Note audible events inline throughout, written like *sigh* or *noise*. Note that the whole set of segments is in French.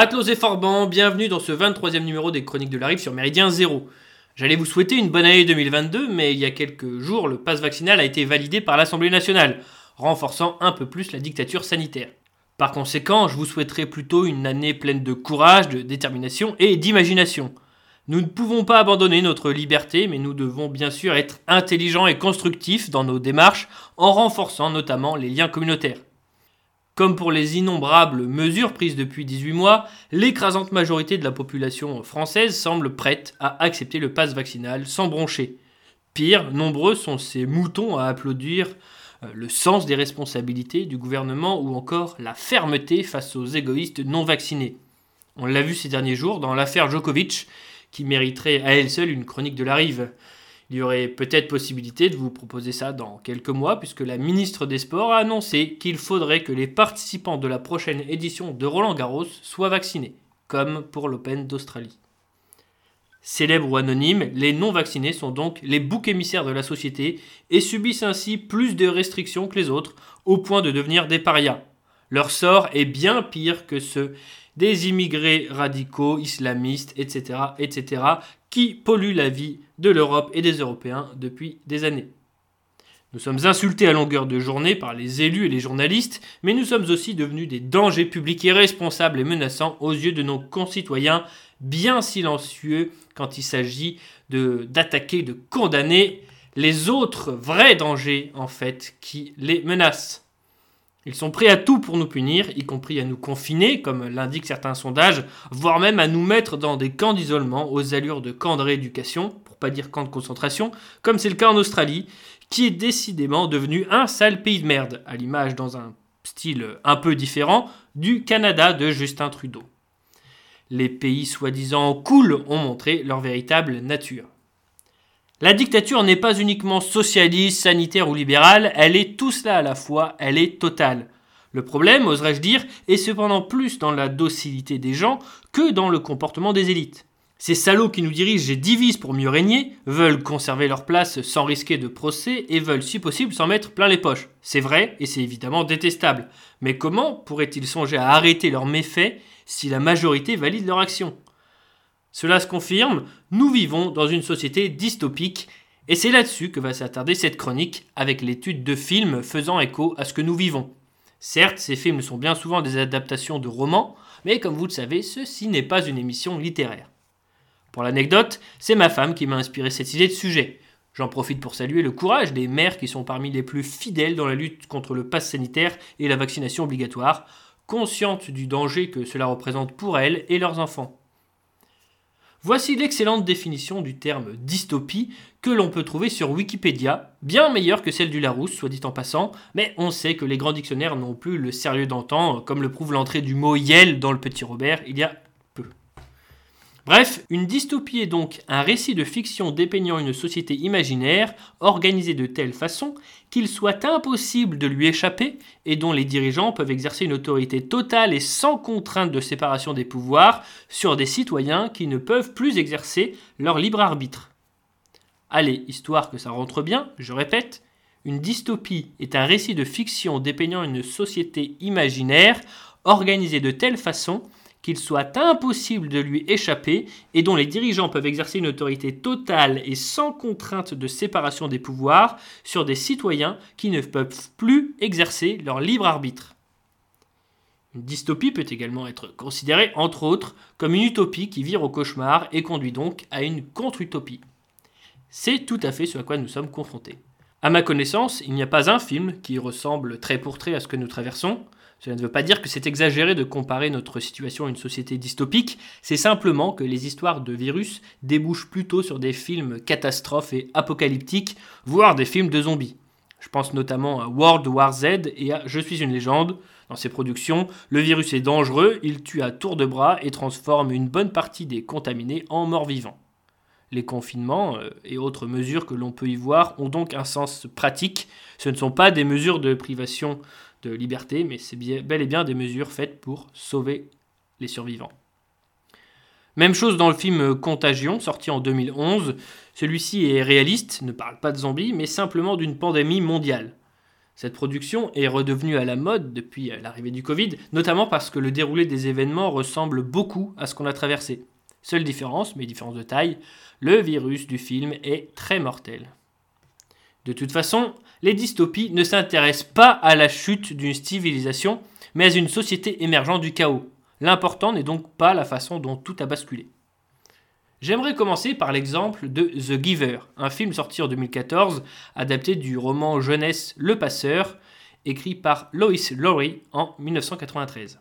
Matelos et Forban, bienvenue dans ce 23e numéro des Chroniques de la Rive sur Méridien Zéro. J'allais vous souhaiter une bonne année 2022, mais il y a quelques jours, le pass vaccinal a été validé par l'Assemblée nationale, renforçant un peu plus la dictature sanitaire. Par conséquent, je vous souhaiterais plutôt une année pleine de courage, de détermination et d'imagination. Nous ne pouvons pas abandonner notre liberté, mais nous devons bien sûr être intelligents et constructifs dans nos démarches en renforçant notamment les liens communautaires. Comme pour les innombrables mesures prises depuis 18 mois, l'écrasante majorité de la population française semble prête à accepter le pass vaccinal sans broncher. Pire, nombreux sont ces moutons à applaudir euh, le sens des responsabilités du gouvernement ou encore la fermeté face aux égoïstes non vaccinés. On l'a vu ces derniers jours dans l'affaire Djokovic, qui mériterait à elle seule une chronique de la rive. Il y aurait peut-être possibilité de vous proposer ça dans quelques mois, puisque la ministre des Sports a annoncé qu'il faudrait que les participants de la prochaine édition de Roland Garros soient vaccinés, comme pour l'Open d'Australie. Célèbres ou anonymes, les non-vaccinés sont donc les boucs émissaires de la société et subissent ainsi plus de restrictions que les autres, au point de devenir des parias. Leur sort est bien pire que ceux des immigrés radicaux, islamistes, etc., etc., qui polluent la vie de l'Europe et des Européens depuis des années. Nous sommes insultés à longueur de journée par les élus et les journalistes, mais nous sommes aussi devenus des dangers publics irresponsables et menaçants aux yeux de nos concitoyens, bien silencieux quand il s'agit d'attaquer, de condamner les autres vrais dangers, en fait, qui les menacent. Ils sont prêts à tout pour nous punir, y compris à nous confiner, comme l'indiquent certains sondages, voire même à nous mettre dans des camps d'isolement aux allures de camps de rééducation, pour pas dire camps de concentration, comme c'est le cas en Australie, qui est décidément devenu un sale pays de merde, à l'image dans un style un peu différent du Canada de Justin Trudeau. Les pays soi-disant cool ont montré leur véritable nature. La dictature n'est pas uniquement socialiste, sanitaire ou libérale, elle est tout cela à la fois, elle est totale. Le problème, oserais-je dire, est cependant plus dans la docilité des gens que dans le comportement des élites. Ces salauds qui nous dirigent et divisent pour mieux régner veulent conserver leur place sans risquer de procès et veulent si possible s'en mettre plein les poches. C'est vrai et c'est évidemment détestable. Mais comment pourraient-ils songer à arrêter leurs méfaits si la majorité valide leur action? Cela se confirme, nous vivons dans une société dystopique et c'est là-dessus que va s'attarder cette chronique avec l'étude de films faisant écho à ce que nous vivons. Certes, ces films sont bien souvent des adaptations de romans, mais comme vous le savez, ceci n'est pas une émission littéraire. Pour l'anecdote, c'est ma femme qui m'a inspiré cette idée de sujet. J'en profite pour saluer le courage des mères qui sont parmi les plus fidèles dans la lutte contre le pass sanitaire et la vaccination obligatoire, conscientes du danger que cela représente pour elles et leurs enfants. Voici l'excellente définition du terme dystopie que l'on peut trouver sur Wikipédia, bien meilleure que celle du Larousse, soit dit en passant, mais on sait que les grands dictionnaires n'ont plus le sérieux d'antan, comme le prouve l'entrée du mot Yel dans le Petit Robert il y a Bref, une dystopie est donc un récit de fiction dépeignant une société imaginaire organisée de telle façon qu'il soit impossible de lui échapper et dont les dirigeants peuvent exercer une autorité totale et sans contrainte de séparation des pouvoirs sur des citoyens qui ne peuvent plus exercer leur libre arbitre. Allez, histoire que ça rentre bien, je répète, une dystopie est un récit de fiction dépeignant une société imaginaire organisée de telle façon qu'il soit impossible de lui échapper et dont les dirigeants peuvent exercer une autorité totale et sans contrainte de séparation des pouvoirs sur des citoyens qui ne peuvent plus exercer leur libre arbitre. Une dystopie peut également être considérée, entre autres, comme une utopie qui vire au cauchemar et conduit donc à une contre-utopie. C'est tout à fait ce à quoi nous sommes confrontés. À ma connaissance, il n'y a pas un film qui ressemble trait pour trait à ce que nous traversons, cela ne veut pas dire que c'est exagéré de comparer notre situation à une société dystopique, c'est simplement que les histoires de virus débouchent plutôt sur des films catastrophes et apocalyptiques, voire des films de zombies. Je pense notamment à World War Z et à Je suis une légende. Dans ces productions, le virus est dangereux, il tue à tour de bras et transforme une bonne partie des contaminés en morts vivants. Les confinements euh, et autres mesures que l'on peut y voir ont donc un sens pratique. Ce ne sont pas des mesures de privation de liberté, mais c'est bel et bien des mesures faites pour sauver les survivants. Même chose dans le film Contagion, sorti en 2011. Celui-ci est réaliste, ne parle pas de zombies, mais simplement d'une pandémie mondiale. Cette production est redevenue à la mode depuis l'arrivée du Covid, notamment parce que le déroulé des événements ressemble beaucoup à ce qu'on a traversé. Seule différence, mais différence de taille, le virus du film est très mortel. De toute façon, les dystopies ne s'intéressent pas à la chute d'une civilisation, mais à une société émergente du chaos. L'important n'est donc pas la façon dont tout a basculé. J'aimerais commencer par l'exemple de The Giver, un film sorti en 2014, adapté du roman jeunesse Le Passeur, écrit par Lois Lowry en 1993.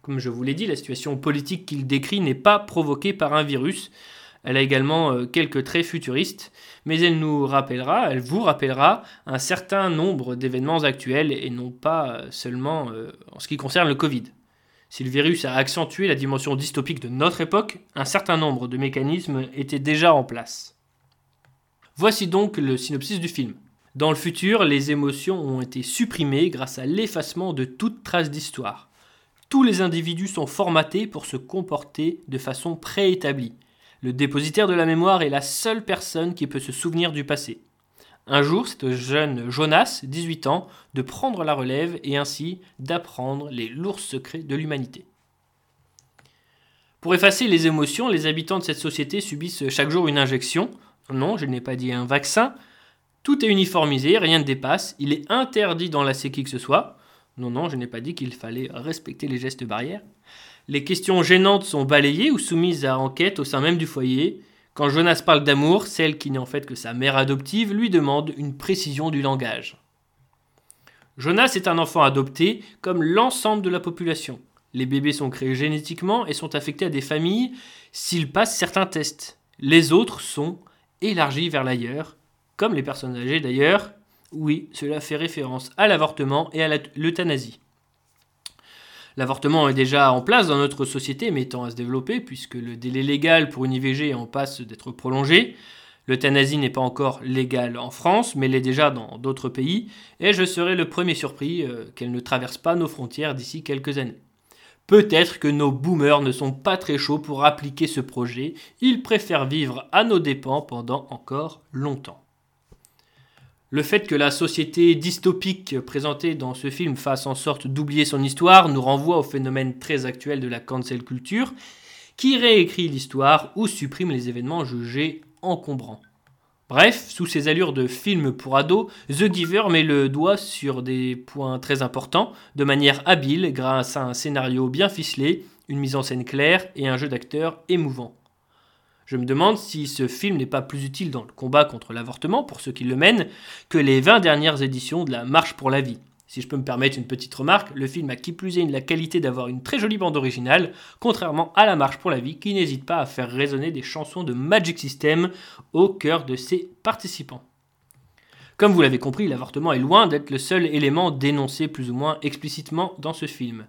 Comme je vous l'ai dit, la situation politique qu'il décrit n'est pas provoquée par un virus. Elle a également euh, quelques traits futuristes, mais elle nous rappellera, elle vous rappellera un certain nombre d'événements actuels et non pas euh, seulement euh, en ce qui concerne le Covid. Si le virus a accentué la dimension dystopique de notre époque, un certain nombre de mécanismes étaient déjà en place. Voici donc le synopsis du film. Dans le futur, les émotions ont été supprimées grâce à l'effacement de toute trace d'histoire tous les individus sont formatés pour se comporter de façon préétablie. Le dépositaire de la mémoire est la seule personne qui peut se souvenir du passé. Un jour, c'est au jeune Jonas, 18 ans, de prendre la relève et ainsi d'apprendre les lourds secrets de l'humanité. Pour effacer les émotions, les habitants de cette société subissent chaque jour une injection. Non, je n'ai pas dit un vaccin. Tout est uniformisé, rien ne dépasse. Il est interdit d'enlacer qui que ce soit. Non, non, je n'ai pas dit qu'il fallait respecter les gestes barrières. Les questions gênantes sont balayées ou soumises à enquête au sein même du foyer. Quand Jonas parle d'amour, celle qui n'est en fait que sa mère adoptive lui demande une précision du langage. Jonas est un enfant adopté comme l'ensemble de la population. Les bébés sont créés génétiquement et sont affectés à des familles s'ils passent certains tests. Les autres sont élargis vers l'ailleurs, comme les personnes âgées d'ailleurs, oui, cela fait référence à l'avortement et à l'euthanasie. L'avortement est déjà en place dans notre société, mais tend à se développer, puisque le délai légal pour une IVG en passe d'être prolongé. L'euthanasie n'est pas encore légale en France, mais l'est déjà dans d'autres pays, et je serai le premier surpris euh, qu'elle ne traverse pas nos frontières d'ici quelques années. Peut-être que nos boomers ne sont pas très chauds pour appliquer ce projet, ils préfèrent vivre à nos dépens pendant encore longtemps. Le fait que la société dystopique présentée dans ce film fasse en sorte d'oublier son histoire nous renvoie au phénomène très actuel de la cancel culture, qui réécrit l'histoire ou supprime les événements jugés encombrants. Bref, sous ces allures de film pour ados, The Giver met le doigt sur des points très importants, de manière habile, grâce à un scénario bien ficelé, une mise en scène claire et un jeu d'acteurs émouvant. Je me demande si ce film n'est pas plus utile dans le combat contre l'avortement, pour ceux qui le mènent, que les 20 dernières éditions de la Marche pour la vie. Si je peux me permettre une petite remarque, le film a qui plus est la qualité d'avoir une très jolie bande originale, contrairement à La Marche pour la vie qui n'hésite pas à faire résonner des chansons de Magic System au cœur de ses participants. Comme vous l'avez compris, l'avortement est loin d'être le seul élément dénoncé plus ou moins explicitement dans ce film.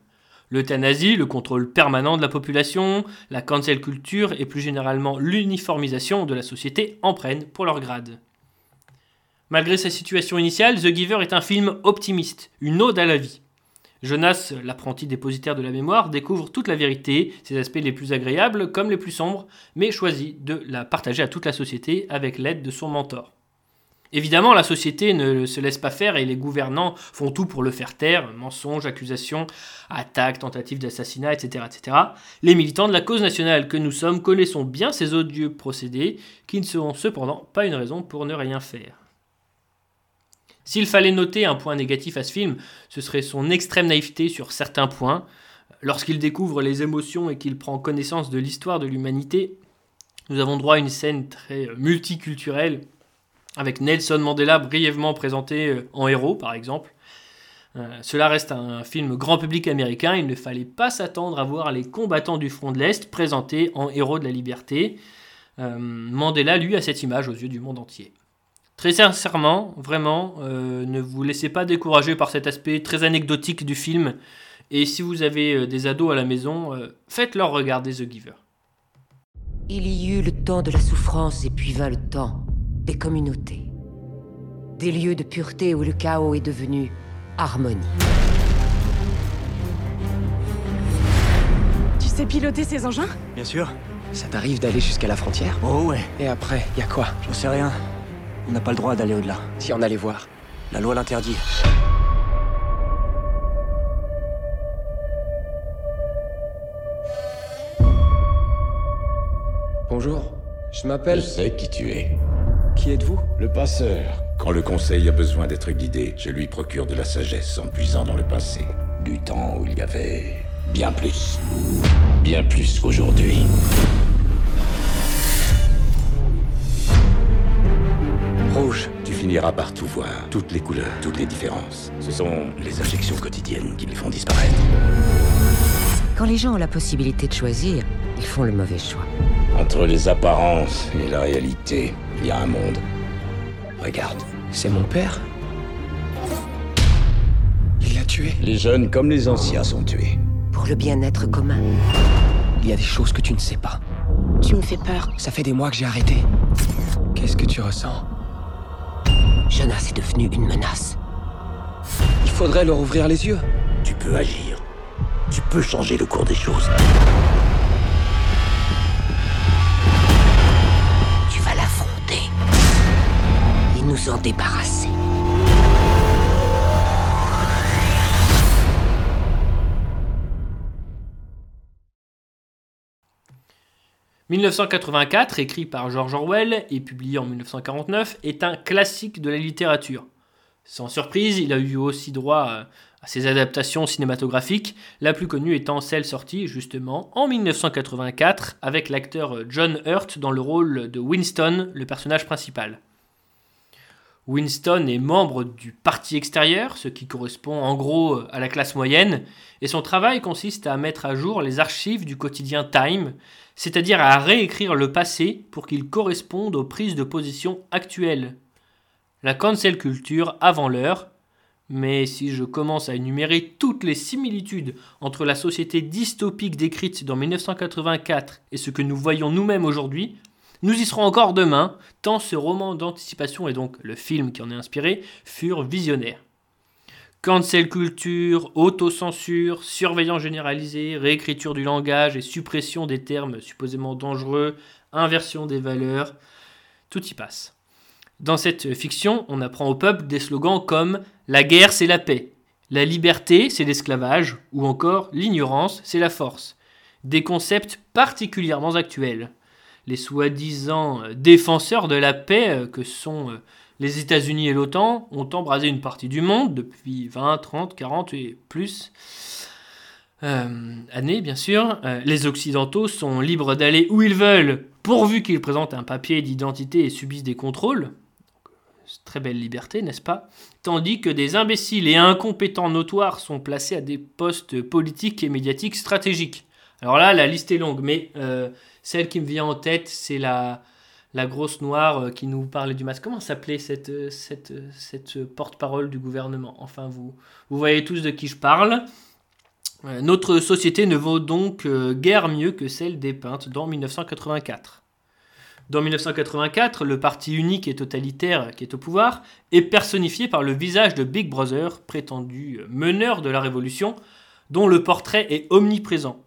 L'euthanasie, le contrôle permanent de la population, la cancel culture et plus généralement l'uniformisation de la société en prennent pour leur grade. Malgré sa situation initiale, The Giver est un film optimiste, une ode à la vie. Jonas, l'apprenti dépositaire de la mémoire, découvre toute la vérité, ses aspects les plus agréables comme les plus sombres, mais choisit de la partager à toute la société avec l'aide de son mentor. Évidemment, la société ne se laisse pas faire et les gouvernants font tout pour le faire taire, mensonges, accusations, attaques, tentatives d'assassinat, etc., etc. Les militants de la cause nationale que nous sommes connaissons bien ces odieux procédés, qui ne seront cependant pas une raison pour ne rien faire. S'il fallait noter un point négatif à ce film, ce serait son extrême naïveté sur certains points. Lorsqu'il découvre les émotions et qu'il prend connaissance de l'histoire de l'humanité, nous avons droit à une scène très multiculturelle avec Nelson Mandela brièvement présenté euh, en héros, par exemple. Euh, cela reste un film grand public américain, il ne fallait pas s'attendre à voir les combattants du front de l'Est présentés en héros de la liberté. Euh, Mandela, lui, a cette image aux yeux du monde entier. Très sincèrement, vraiment, ne vous laissez pas décourager par cet aspect très anecdotique du film. Et si vous avez des ados à la maison, faites-leur regarder The Giver. Il y eut le temps de la souffrance et puis vint le temps des communautés. Des lieux de pureté où le chaos est devenu harmonie. Tu sais piloter ces engins? Bien sûr. Ça t'arrive d'aller jusqu'à la frontière? Oh ouais. Et après, y a quoi? J'en sais rien. On n'a pas le droit d'aller au-delà. Si on allait voir. La loi l'interdit. Bonjour, je m'appelle... Je sais qui tu es. Qui êtes-vous Le passeur. Quand le conseil a besoin d'être guidé, je lui procure de la sagesse en puisant dans le passé. Du temps où il y avait bien plus. Bien plus qu'aujourd'hui. Rouge. Tu finiras par tout voir, toutes les couleurs, toutes les différences. Ce sont les injections quotidiennes qui les font disparaître. Quand les gens ont la possibilité de choisir, ils font le mauvais choix. Entre les apparences et la réalité, il y a un monde. Regarde. C'est mon père Il l'a tué Les jeunes comme les anciens sont tués. Pour le bien-être commun. Il y a des choses que tu ne sais pas. Tu me fais peur. Ça fait des mois que j'ai arrêté. Qu'est-ce que tu ressens? Jonas est devenu une menace. Il faudrait leur ouvrir les yeux. Tu peux agir. Tu peux changer le cours des choses. Débarrasser. « 1984, écrit par George Orwell et publié en 1949, est un classique de la littérature. Sans surprise, il a eu aussi droit à, à ses adaptations cinématographiques, la plus connue étant celle sortie justement en 1984 avec l'acteur John Hurt dans le rôle de Winston, le personnage principal. Winston est membre du parti extérieur, ce qui correspond en gros à la classe moyenne, et son travail consiste à mettre à jour les archives du quotidien Time, c'est-à-dire à réécrire le passé pour qu'il corresponde aux prises de position actuelles. La cancel culture avant l'heure, mais si je commence à énumérer toutes les similitudes entre la société dystopique décrite dans 1984 et ce que nous voyons nous-mêmes aujourd'hui, nous y serons encore demain, tant ce roman d'anticipation et donc le film qui en est inspiré furent visionnaires. Cancel culture, autocensure, surveillance généralisée, réécriture du langage et suppression des termes supposément dangereux, inversion des valeurs, tout y passe. Dans cette fiction, on apprend au peuple des slogans comme La guerre c'est la paix, la liberté c'est l'esclavage, ou encore L'ignorance c'est la force. Des concepts particulièrement actuels. Les soi-disant défenseurs de la paix que sont les États-Unis et l'OTAN ont embrasé une partie du monde depuis 20, 30, 40 et plus euh, années, bien sûr. Euh, les Occidentaux sont libres d'aller où ils veulent, pourvu qu'ils présentent un papier d'identité et subissent des contrôles. Très belle liberté, n'est-ce pas? Tandis que des imbéciles et incompétents notoires sont placés à des postes politiques et médiatiques stratégiques. Alors là, la liste est longue, mais euh, celle qui me vient en tête, c'est la, grosse noire euh, qui nous parlait du masque. Comment s'appelait cette, euh, cette porte-parole du gouvernement? Enfin, vous, vous voyez tous de qui je parle. Notre société ne vaut donc guère mieux que celle dépeinte dans 1984. Dans 1984, le parti unique et totalitaire qui est au pouvoir est personnifié par le visage de Big Brother, prétendu meneur de la révolution, dont le portrait est omniprésent.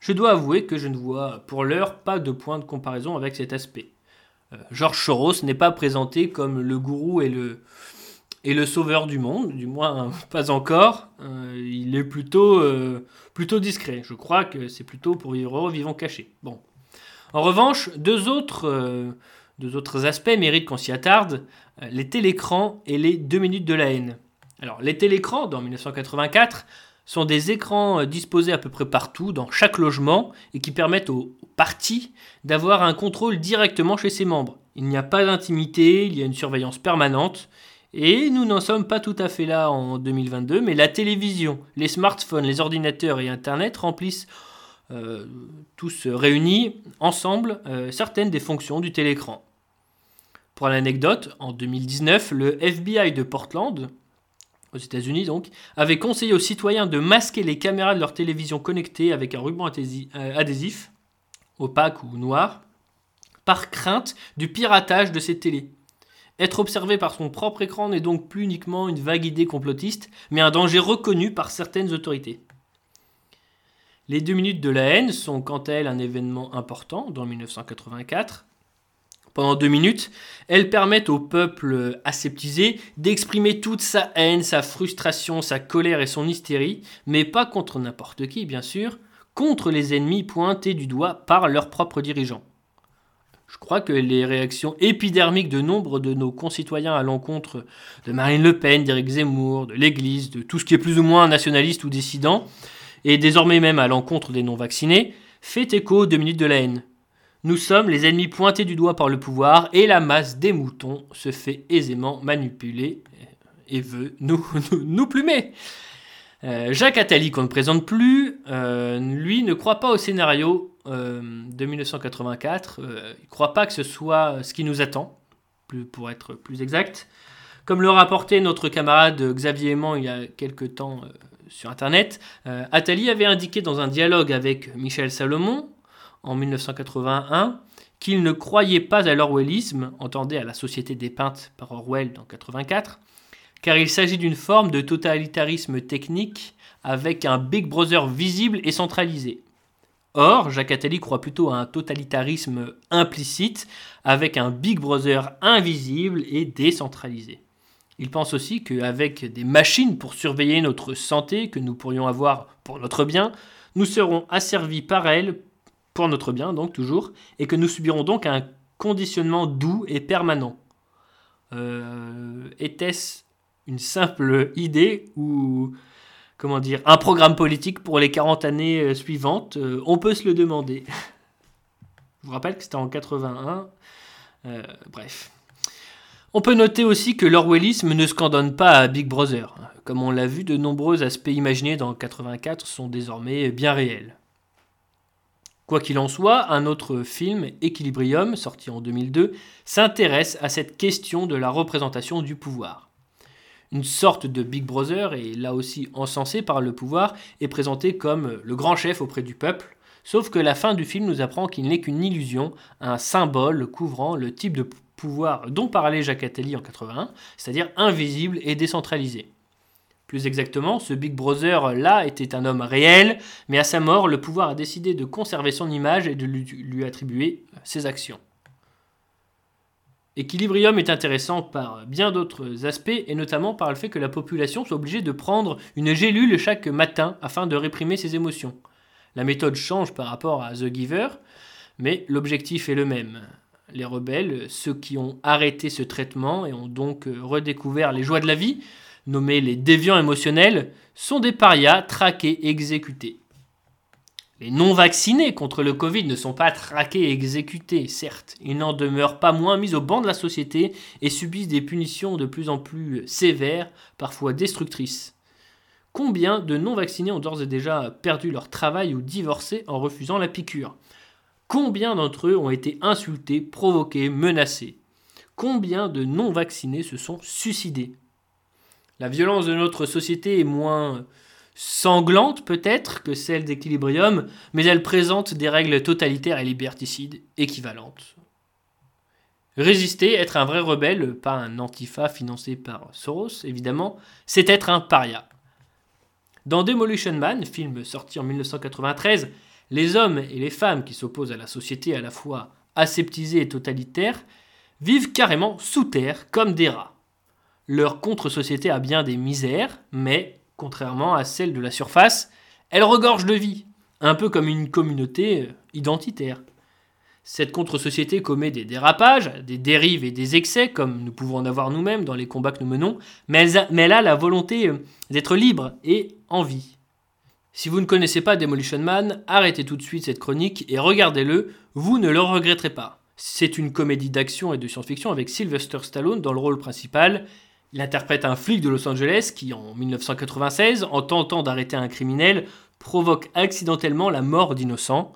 Je dois avouer que je ne vois pour l'heure pas de point de comparaison avec cet aspect. Euh, Georges Soros n'est pas présenté comme le gourou et le, sauveur du monde, du moins *laughs* pas encore. Euh, il est plutôt, euh, plutôt discret. Je crois que c'est plutôt pour vivre heureux, vivant caché. Bon. En revanche, deux autres, deux autres aspects méritent qu'on s'y attarde les télécrans et les deux minutes de la haine. Alors, les télécrans, dans 1984, sont des écrans disposés à peu près partout, dans chaque logement, et qui permettent aux partis d'avoir un contrôle directement chez ses membres. Il n'y a pas d'intimité, il y a une surveillance permanente, et nous n'en sommes pas tout à fait là en 2022, mais la télévision, les smartphones, les ordinateurs et Internet remplissent euh, tous réunis ensemble euh, certaines des fonctions du télécran. Pour l'anecdote, en 2019, le FBI de Portland, aux États-Unis donc, avait conseillé aux citoyens de masquer les caméras de leur télévision connectée avec un ruban adhésif, opaque ou noir, par crainte du piratage de ces télés. Être observé par son propre écran n'est donc plus uniquement une vague idée complotiste, mais un danger reconnu par certaines autorités. Les deux minutes de la haine sont quant à elles un événement important dans 1984. Pendant deux minutes, elles permettent au peuple aseptisé d'exprimer toute sa haine, sa frustration, sa colère et son hystérie, mais pas contre n'importe qui, bien sûr, contre les ennemis pointés du doigt par leurs propres dirigeants. Je crois que les réactions épidermiques de nombre de nos concitoyens à l'encontre de Marine Le Pen, d'Éric Zemmour, de l'Église, de tout ce qui est plus ou moins nationaliste ou dissident, et désormais même à l'encontre des non-vaccinés, fait écho aux deux minutes de la haine. Nous sommes les ennemis pointés du doigt par le pouvoir et la masse des moutons se fait aisément manipuler et veut nous, *laughs* plumer. Euh, Jacques Attali, qu'on ne présente plus, euh, lui ne croit pas au scénario euh, de 1984. Euh, il ne croit pas que ce soit ce qui nous attend, pour être plus exact. Comme le rapportait notre camarade Xavier Aimant il y a quelque temps sur Internet, Attali avait indiqué dans un dialogue avec Michel Salomon en 1981 qu'il ne croyait pas à l'orwellisme, entendait à la société dépeinte par Orwell dans 84, car il s'agit d'une forme de totalitarisme technique avec un Big Brother visible et centralisé. Or, Jacques Attali croit plutôt à un totalitarisme implicite avec un Big Brother invisible et décentralisé. Il pense aussi qu'avec des machines pour surveiller notre santé que nous pourrions avoir pour notre bien, nous serons asservis par elles pour notre bien, donc toujours, et que nous subirons donc un conditionnement doux et permanent. Euh, Était-ce une simple idée ou comment dire, un programme politique pour les 40 années euh, suivantes? Euh, On peut se le demander. *laughs* Je vous rappelle que c'était en 81. Euh, bref. On peut noter aussi que l'orwellisme ne scandonne pas à Big Brother. Comme on l'a vu, de nombreux aspects imaginés dans 84 sont désormais bien réels. Quoi qu'il en soit, un autre film, Equilibrium, sorti en 2002, s'intéresse à cette question de la représentation du pouvoir une sorte de Big Brother, et là aussi encensé par le pouvoir, est présenté comme le grand chef auprès du peuple, sauf que la fin du film nous apprend qu'il n'est qu'une illusion, un symbole couvrant le type de pouvoir dont parlait Jacques Attali en 81, c'est-à-dire invisible et décentralisé. Plus exactement, ce Big Brother là était un homme réel, mais à sa mort, le pouvoir a décidé de conserver son image et de lui attribuer ses actions. Equilibrium est intéressant par bien d'autres aspects, et notamment par le fait que la population soit obligée de prendre une gélule chaque matin afin de réprimer ses émotions. La méthode change par rapport à The Giver, mais l'objectif est le même. Les rebelles, ceux qui ont arrêté ce traitement et ont donc redécouvert les joies de la vie, nommés les déviants émotionnels, sont des parias traqués et exécutés. Les non-vaccinés contre le Covid ne sont pas traqués et exécutés, certes. Ils n'en demeurent pas moins mis au banc de la société et subissent des punitions de plus en plus sévères, parfois destructrices. Combien de non-vaccinés ont d'ores et déjà perdu leur travail ou divorcé en refusant la piqûre? Combien d'entre eux ont été insultés, provoqués, menacés? Combien de non-vaccinés se sont suicidés? La violence de notre société est moins sanglante peut-être que celle d'Equilibrium, mais elle présente des règles totalitaires et liberticides équivalentes. Résister, être un vrai rebelle, pas un antifa financé par Soros, évidemment, c'est être un paria. Dans Demolition Man, film sorti en 1993, les hommes et les femmes qui s'opposent à la société à la fois aseptisée et totalitaire vivent carrément sous terre comme des rats. Leur contre-société a bien des misères, mais contrairement à celle de la surface, elle regorge de vie, un peu comme une communauté euh, identitaire. Cette contre-société commet des dérapages, des dérives et des excès, comme nous pouvons en avoir nous-mêmes dans les combats que nous menons, mais elle, a, la volonté euh, d'être libre et en vie. Si vous ne connaissez pas Demolition Man, arrêtez tout de suite cette chronique et regardez-le, vous ne le regretterez pas. C'est une comédie d'action et de science-fiction avec Sylvester Stallone dans le rôle principal il interprète un flic de Los Angeles qui, en 1996, en tentant d'arrêter un criminel, provoque accidentellement la mort d'innocents.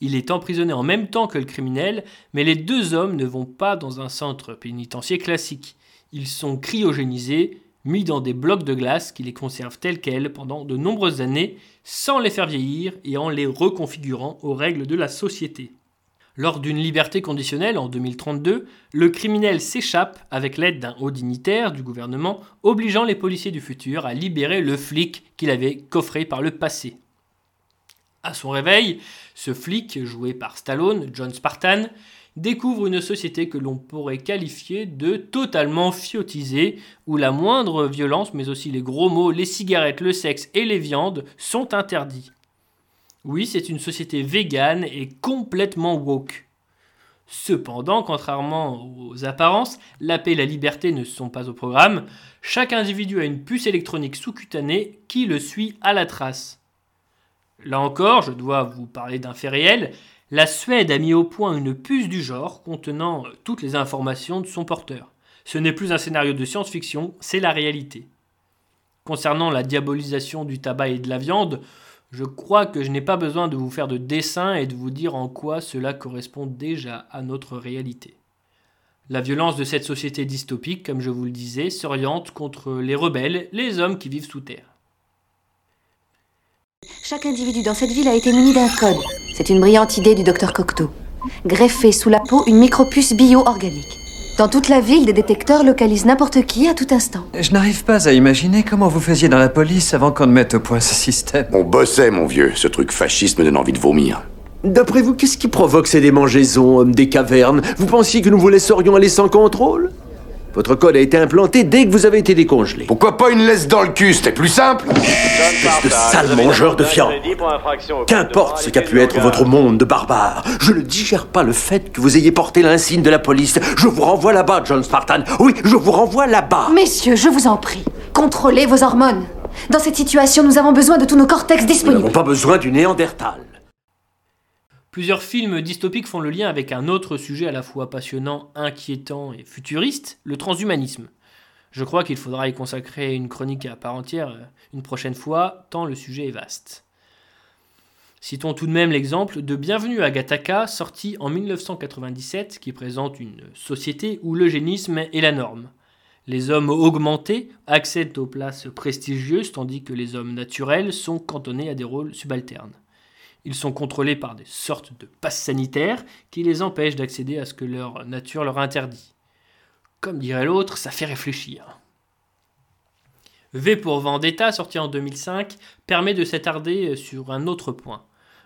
Il est emprisonné en même temps que le criminel, mais les deux hommes ne vont pas dans un centre pénitentiaire classique. Ils sont cryogénisés, mis dans des blocs de glace qui les conservent tels quels pendant de nombreuses années, sans les faire vieillir et en les reconfigurant aux règles de la société. Lors d'une liberté conditionnelle en 2032, le criminel s'échappe avec l'aide d'un haut dignitaire du gouvernement, obligeant les policiers du futur à libérer le flic qu'il avait coffré par le passé. À son réveil, ce flic, joué par Stallone, John Spartan, découvre une société que l'on pourrait qualifier de totalement fiotisée, où la moindre violence, mais aussi les gros mots, les cigarettes, le sexe et les viandes sont interdits. Oui, c'est une société végane et complètement woke. Cependant, contrairement aux apparences, la paix et la liberté ne sont pas au programme. Chaque individu a une puce électronique sous-cutanée qui le suit à la trace. Là encore, je dois vous parler d'un fait réel. La Suède a mis au point une puce du genre contenant toutes les informations de son porteur. Ce n'est plus un scénario de science-fiction, c'est la réalité. Concernant la diabolisation du tabac et de la viande, je crois que je n'ai pas besoin de vous faire de dessin et de vous dire en quoi cela correspond déjà à notre réalité. La violence de cette société dystopique, comme je vous le disais, s'oriente contre les rebelles, les hommes qui vivent sous terre. Chaque individu dans cette ville a été muni d'un code. C'est une brillante idée du docteur Cocteau. Greffer sous la peau une micropuce bio-organique. Dans toute la ville, des détecteurs localisent n'importe qui à tout instant. Je n'arrive pas à imaginer comment vous faisiez dans la police avant qu'on ne mette au point ce système. On bossait, mon vieux. Ce truc fasciste me donne envie de vomir. D'après vous, qu'est-ce qui provoque ces démangeaisons, hommes des cavernes? Vous pensiez que nous vous laisserions aller sans contrôle? Votre code a été implanté dès que vous avez été décongelé. Pourquoi pas une laisse dans le cul C'était plus simple Espèce de sale mangeur de viande Qu'importe ce qu'a pu être votre monde de barbares, je ne digère pas le fait que vous ayez porté l'insigne de la police. Je vous renvoie là-bas, John Spartan. Oui, je vous renvoie là-bas. Messieurs, je vous en prie, contrôlez vos hormones. Dans cette situation, nous avons besoin de tous nos cortex Nous disponibles. n'avons pas besoin du Néandertal. Plusieurs films dystopiques font le lien avec un autre sujet à la fois passionnant, inquiétant et futuriste, le transhumanisme. Je crois qu'il faudra y consacrer une chronique à part entière euh, une prochaine fois, tant le sujet est vaste. Citons tout de même l'exemple de Bienvenue à Gattaca, sorti en 1997, qui présente une société où l'eugénisme est la norme. Les hommes augmentés accèdent aux places prestigieuses, tandis que les hommes naturels sont cantonnés à des rôles subalternes. Ils sont contrôlés par des sortes de passes sanitaires qui les empêchent d'accéder à ce que leur nature leur interdit. Comme dirait l'autre, ça fait réfléchir. V pour Vendetta, sorti en 2005, permet de s'attarder sur un autre point.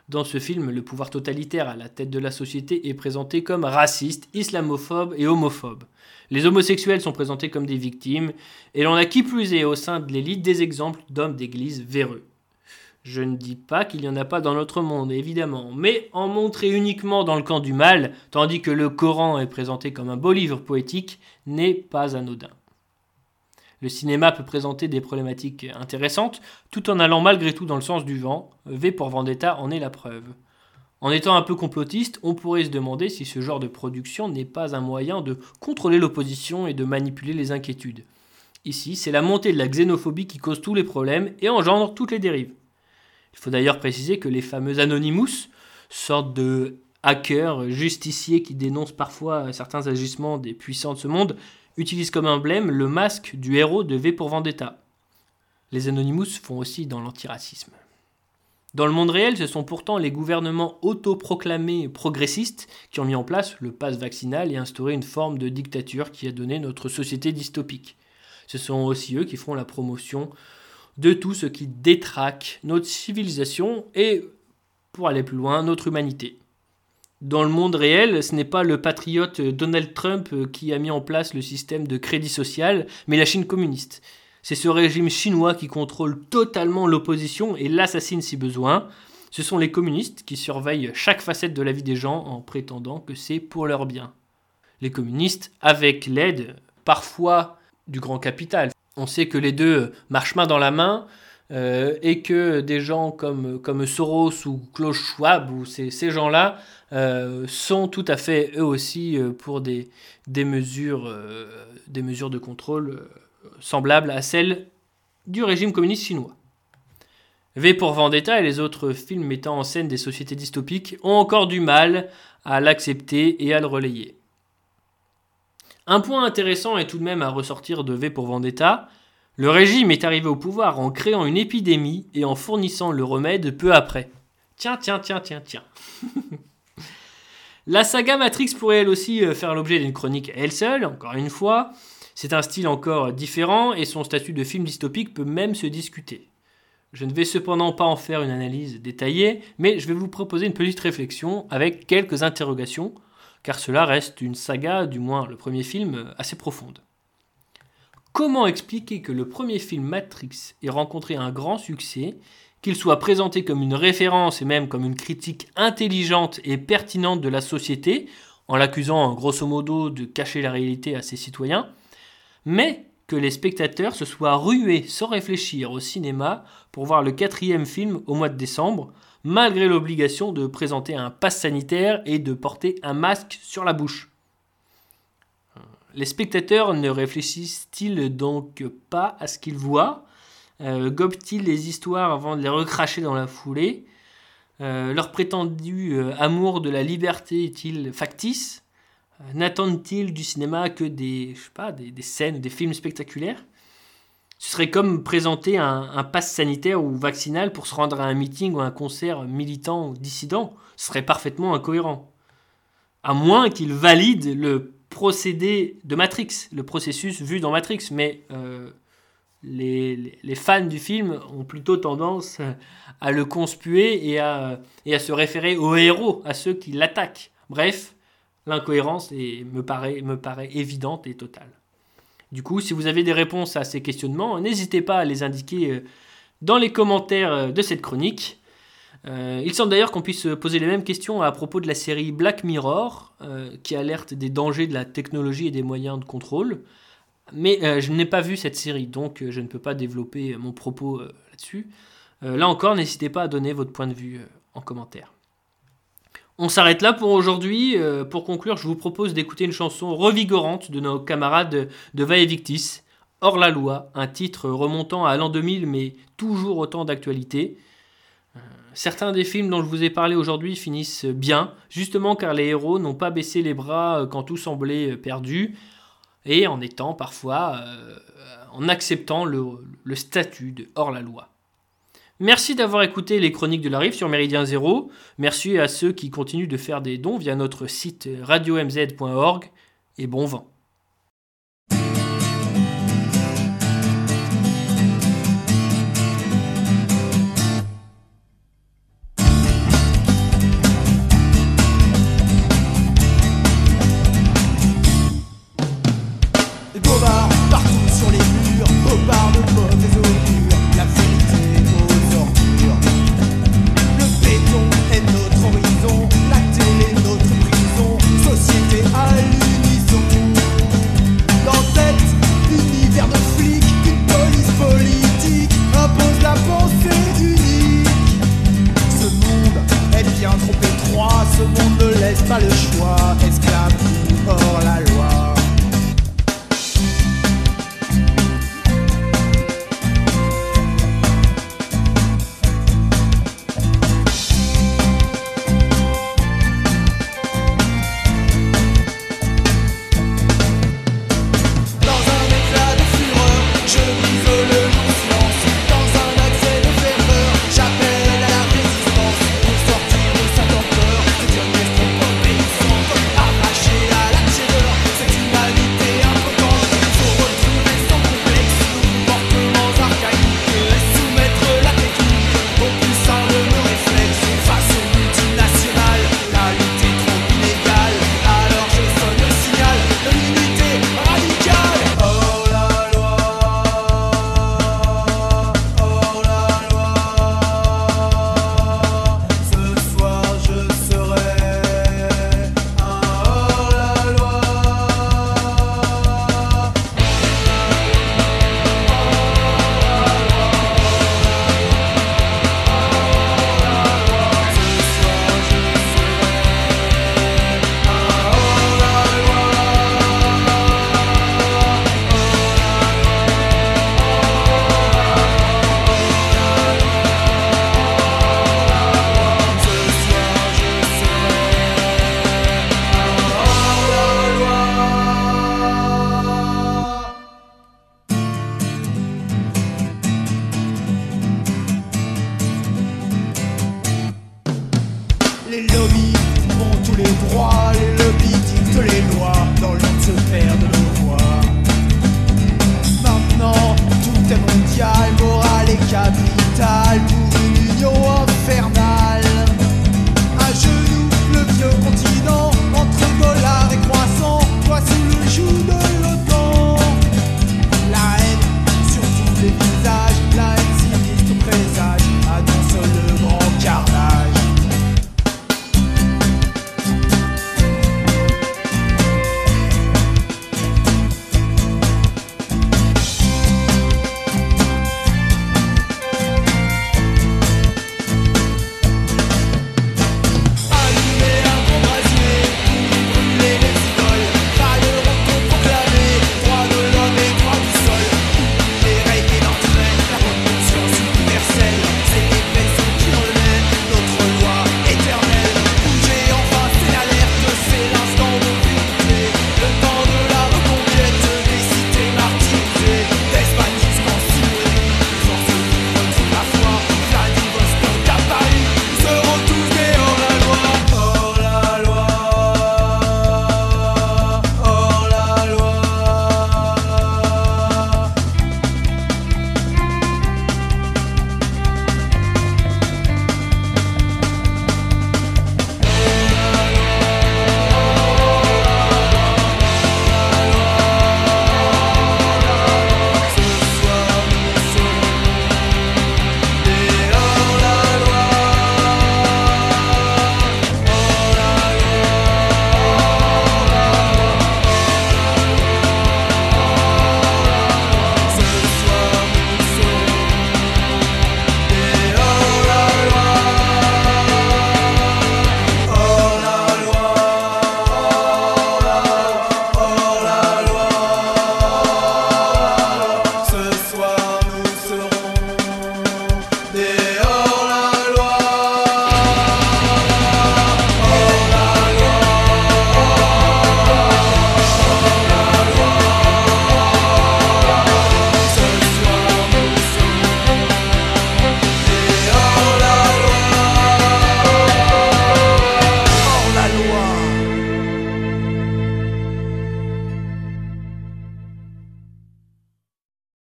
Dans ce film, le pouvoir totalitaire à la tête de la société est présenté comme raciste, islamophobe et homophobe. Les homosexuels sont présentés comme des victimes, et l'on a qui plus est au sein de l'élite des exemples d'hommes d'église véreux. Je ne dis pas qu'il n'y en a pas dans notre monde, évidemment, mais en montrer uniquement dans le camp du mal, tandis que le Coran est présenté comme un beau livre poétique, n'est pas anodin. Le cinéma peut présenter des problématiques intéressantes, tout en allant malgré tout dans le sens du vent. V pour Vendetta en est la preuve. En étant un peu complotiste, on pourrait se demander si ce genre de production n'est pas un moyen de contrôler l'opposition et de manipuler les inquiétudes. Ici, c'est la montée de la xénophobie qui cause tous les problèmes et engendre toutes les dérives. Il faut d'ailleurs préciser que les fameux Anonymous, sorte de hackers justiciers qui dénoncent parfois certains agissements des puissants de ce monde, utilisent comme emblème le masque du héros de V pour Vendetta. Les Anonymous font aussi dans l'antiracisme. Dans le monde réel, ce sont pourtant les gouvernements autoproclamés progressistes qui ont mis en place le pass vaccinal et instauré une forme de dictature qui a donné notre société dystopique. Ce sont aussi eux qui font la promotion de tout ce qui détraque notre civilisation et, pour aller plus loin, notre humanité. Dans le monde réel, ce n'est pas le patriote Donald Trump qui a mis en place le système de crédit social, mais la Chine communiste. C'est ce régime chinois qui contrôle totalement l'opposition et l'assassine si besoin. Ce sont les communistes qui surveillent chaque facette de la vie des gens en prétendant que c'est pour leur bien. Les communistes, avec l'aide parfois du grand capital. On sait que les deux marchent main dans la main euh, et que des gens comme, Soros ou Klaus Schwab ou ces, gens-là euh, sont tout à fait eux aussi euh, pour des, mesures, des mesures de contrôle semblables à celles du régime communiste chinois. V pour Vendetta et les autres films mettant en scène des sociétés dystopiques ont encore du mal à l'accepter et à le relayer. Un point intéressant est tout de même à ressortir de V pour Vendetta. Le régime est arrivé au pouvoir en créant une épidémie et en fournissant le remède peu après. Tiens, tiens, tiens, tiens, tiens. *laughs* La saga Matrix pourrait elle aussi euh, faire l'objet d'une chronique elle seule, encore une fois. C'est un style encore différent et son statut de film dystopique peut même se discuter. Je ne vais cependant pas en faire une analyse détaillée, mais je vais vous proposer une petite réflexion avec quelques interrogations, car cela reste une saga, du moins le premier film, assez profonde. Comment expliquer que le premier film Matrix ait rencontré un grand succès, qu'il soit présenté comme une référence et même comme une critique intelligente et pertinente de la société, en l'accusant grosso modo de cacher la réalité à ses citoyens, mais que les spectateurs se soient rués sans réfléchir au cinéma pour voir le quatrième film au mois de décembre, malgré l'obligation de présenter un pass sanitaire et de porter un masque sur la bouche. Les spectateurs ne réfléchissent-ils donc pas à ce qu'ils voient? Euh, Gobent-ils les histoires avant de les recracher dans la foulée? Euh, Leur prétendu euh, amour de la liberté est-il factice? N'attendent-ils du cinéma que des, je sais des films spectaculaires? Ce serait comme présenter un, un pass sanitaire ou vaccinal pour se rendre à un meeting ou un concert militant ou dissident. Ce serait parfaitement incohérent. À moins qu'ils valident le procédé de Matrix, le processus vu dans Matrix. Mais euh, les, fans du film ont plutôt tendance à le conspuer et à, et à se référer aux héros, à ceux qui l'attaquent. Bref, l'incohérence me paraît, me paraît évidente et totale. Du coup, si vous avez des réponses à ces questionnements, n'hésitez pas à les indiquer euh, dans les commentaires euh, de cette chronique. Euh, il semble d'ailleurs qu'on puisse poser les mêmes questions à propos de la série Black Mirror, qui alerte des dangers de la technologie et des moyens de contrôle. Mais je n'ai pas vu cette série, donc je ne peux pas développer mon propos là-dessus. Là encore, n'hésitez pas à donner votre point de vue en commentaire. On s'arrête là pour aujourd'hui. Euh, pour conclure, je vous propose d'écouter une chanson revigorante de nos camarades de Vae Victis, Hors la loi, un titre remontant à l'an 2000 mais toujours autant d'actualité. Euh, Certains des films dont je vous ai parlé aujourd'hui finissent bien, justement car les héros n'ont pas baissé les bras euh, quand tout semblait perdu, et en étant parfois, en acceptant le statut de hors la loi. Merci d'avoir écouté les chroniques de la Rive sur Méridien Zéro. Merci à ceux qui continuent de faire des dons via notre site radiomz.org et bon vent.